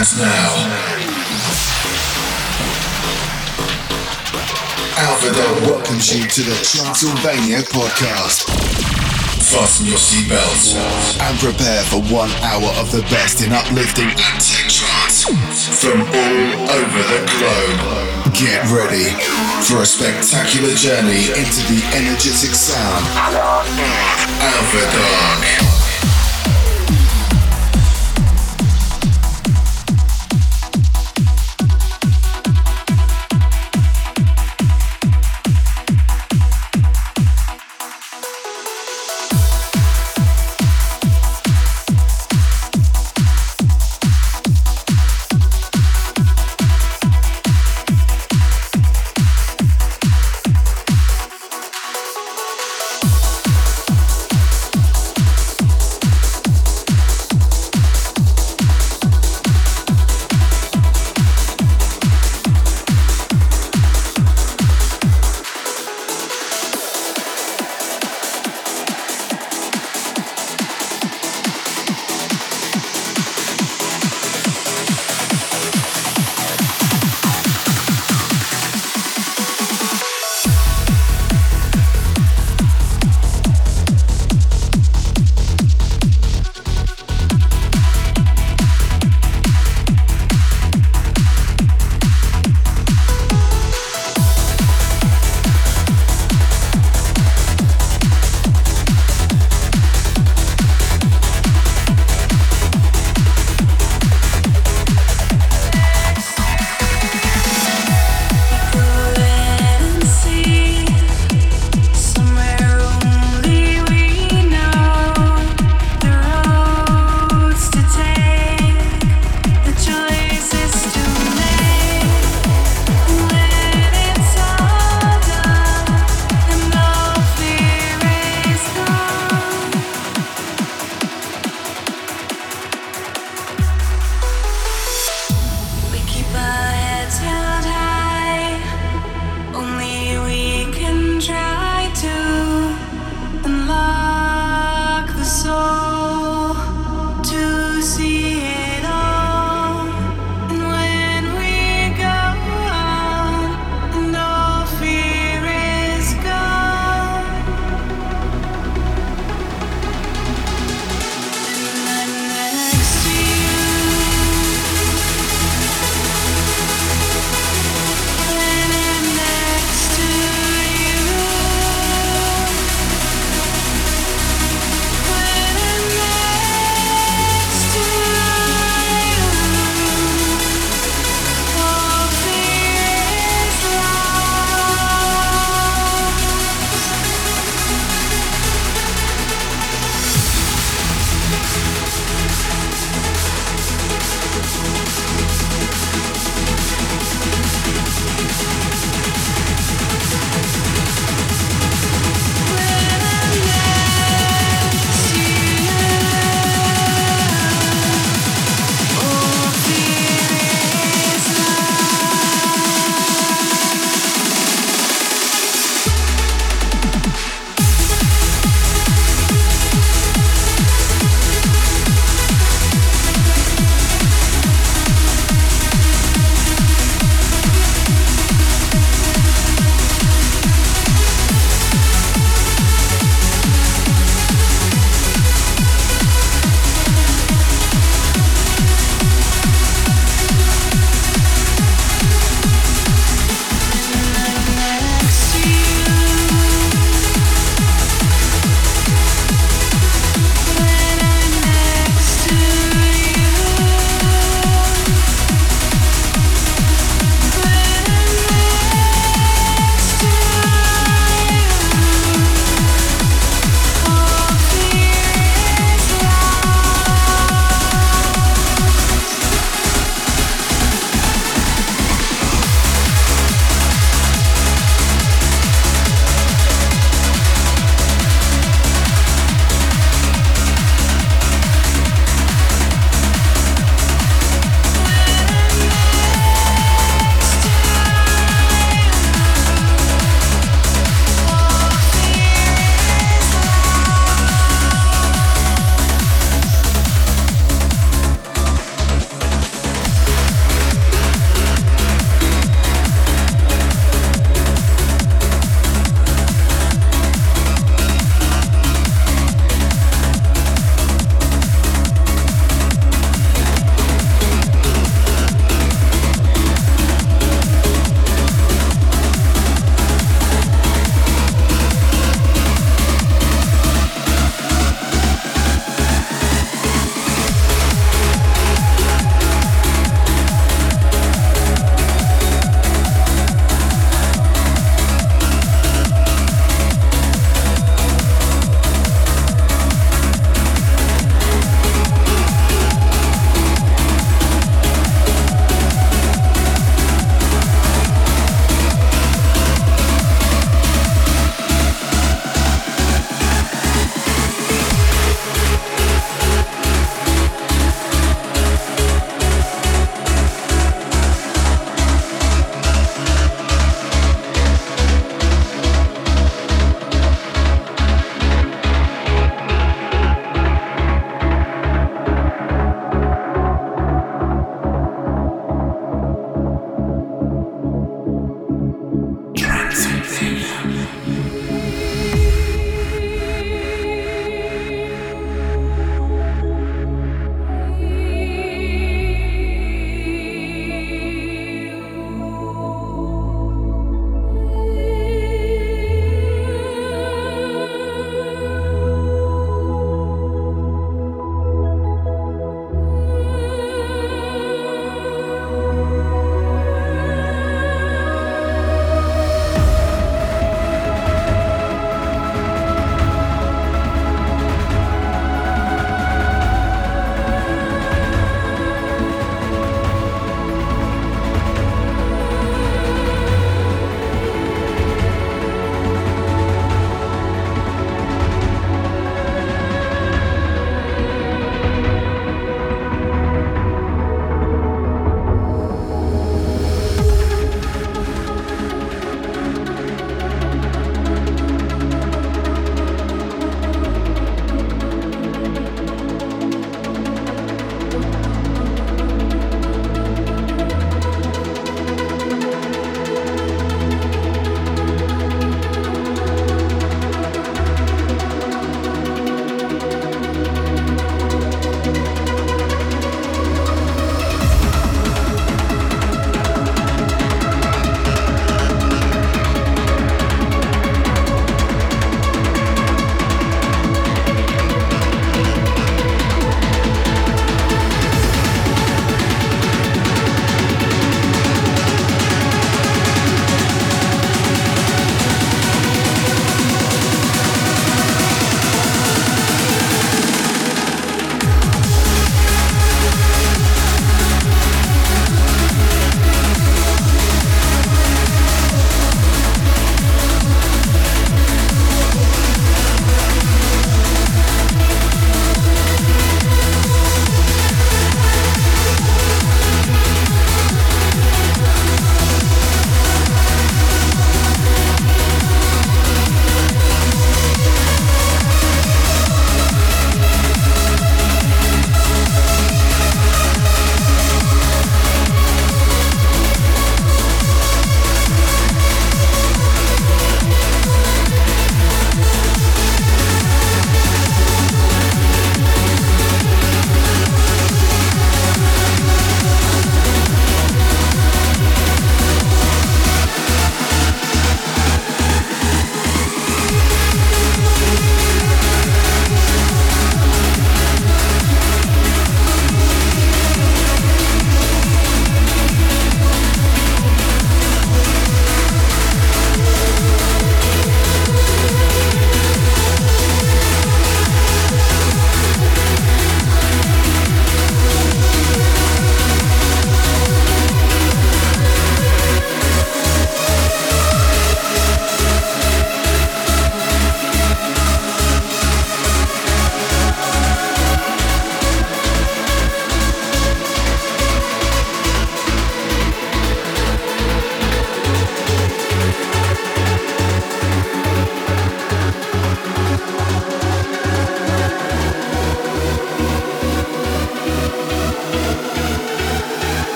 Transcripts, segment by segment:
And now, Alpha Dog welcomes you to the Transylvania podcast. Fasten your seatbelts and prepare for one hour of the best in uplifting and tech trance from all over the globe. Get ready for a spectacular journey into the energetic sound of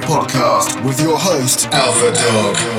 podcast with your host, Alpha Dog.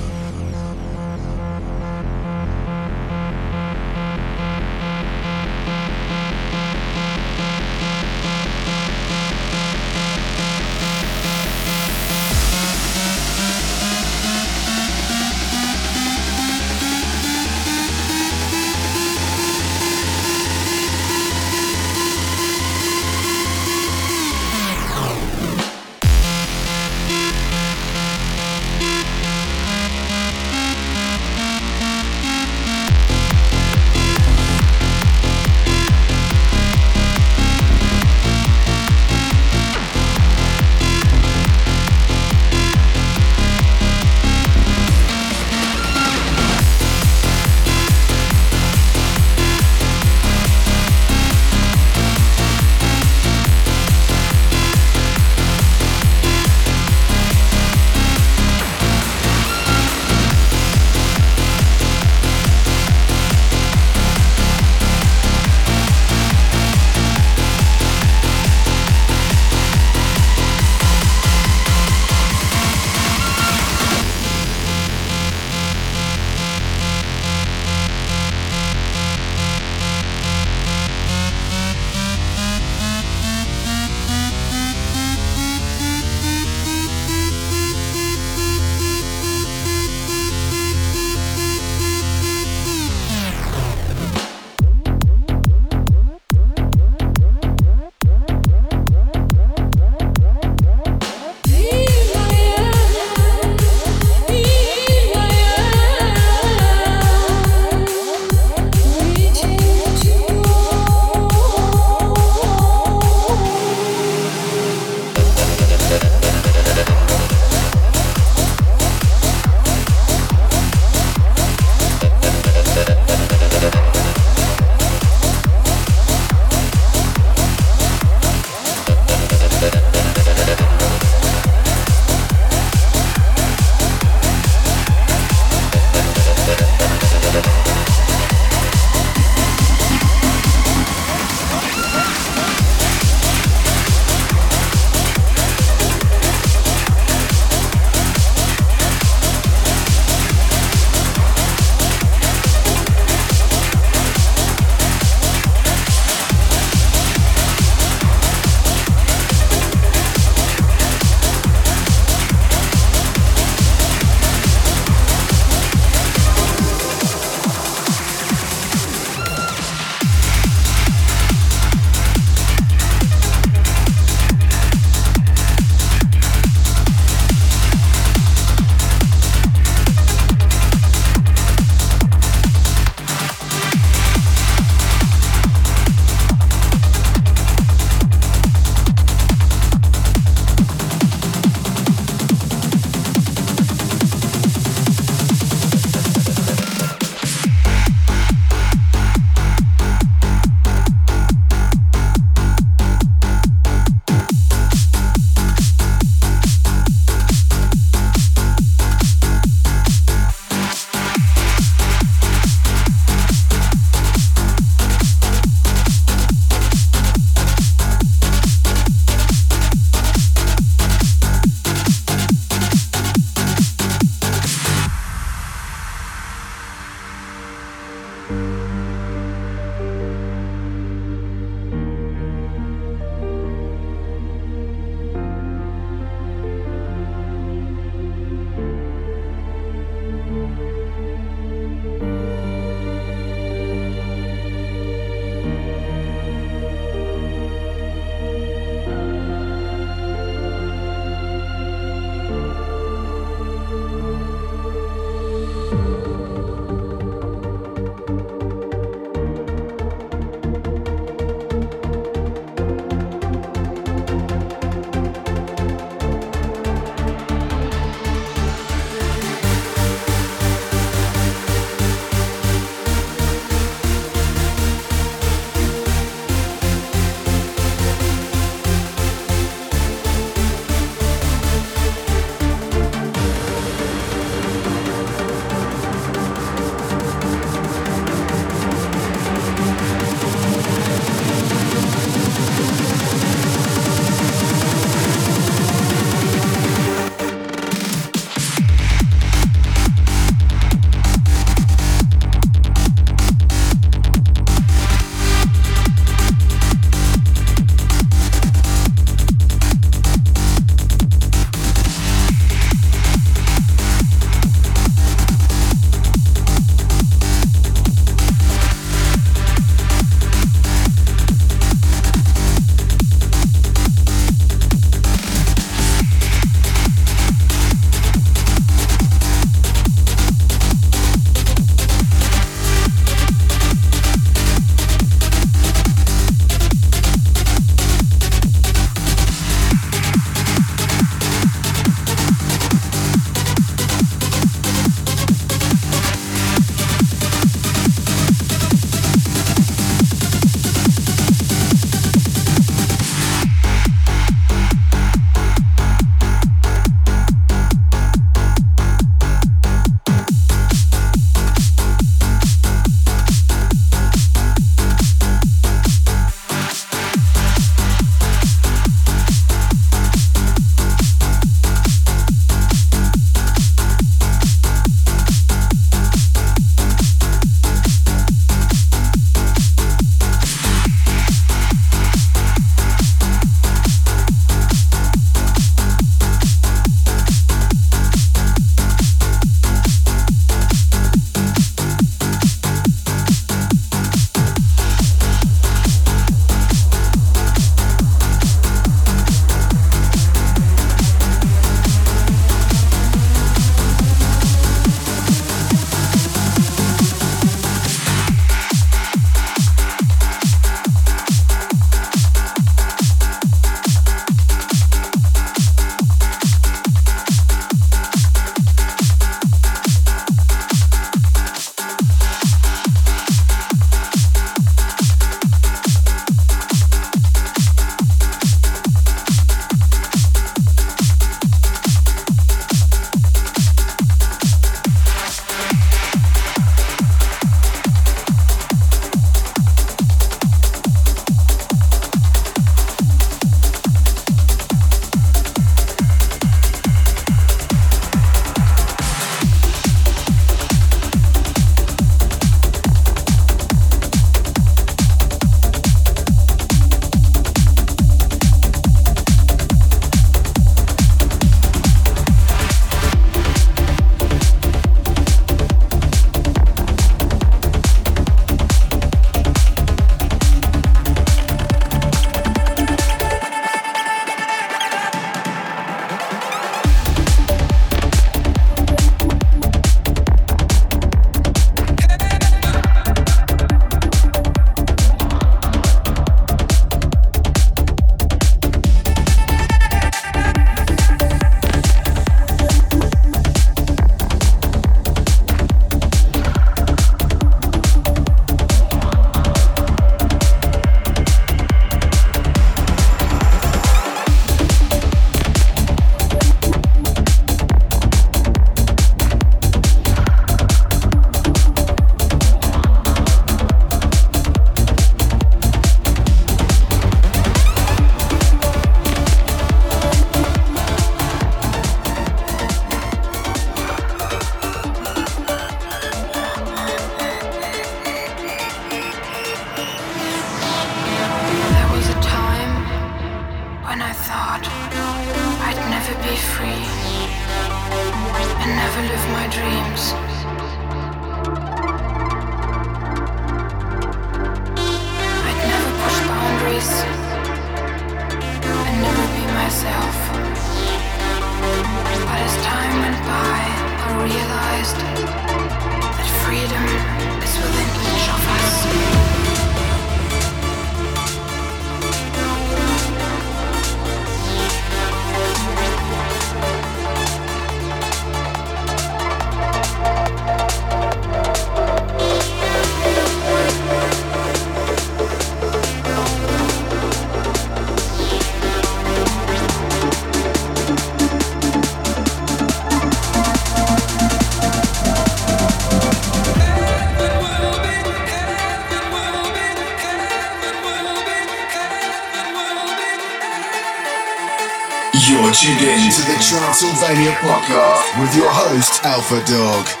Tuned in to the Transylvania podcast with your host, Alpha Dog.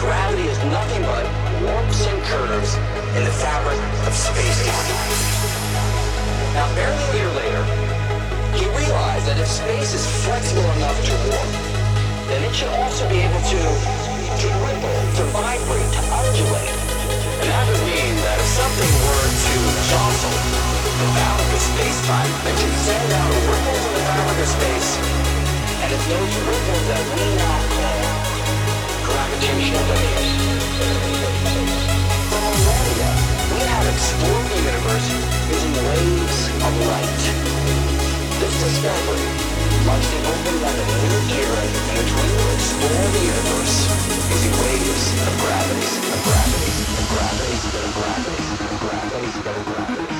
gravity is nothing but warps and curves in the fabric of space-time. Now, barely a year later, he realized that if space is flexible enough to warp, then it should also be able to, to ripple, to vibrate, to undulate. And that would mean that if something were to jostle the fabric of space-time, it could send out ripples in the fabric of space, and it's those ripples that we now call for millennia, we have explored the universe using waves of light. This discovery marks the opening of a new era in which we will explore the universe using waves of gravity, gravity, gravity, gravity, gravity, of gravity.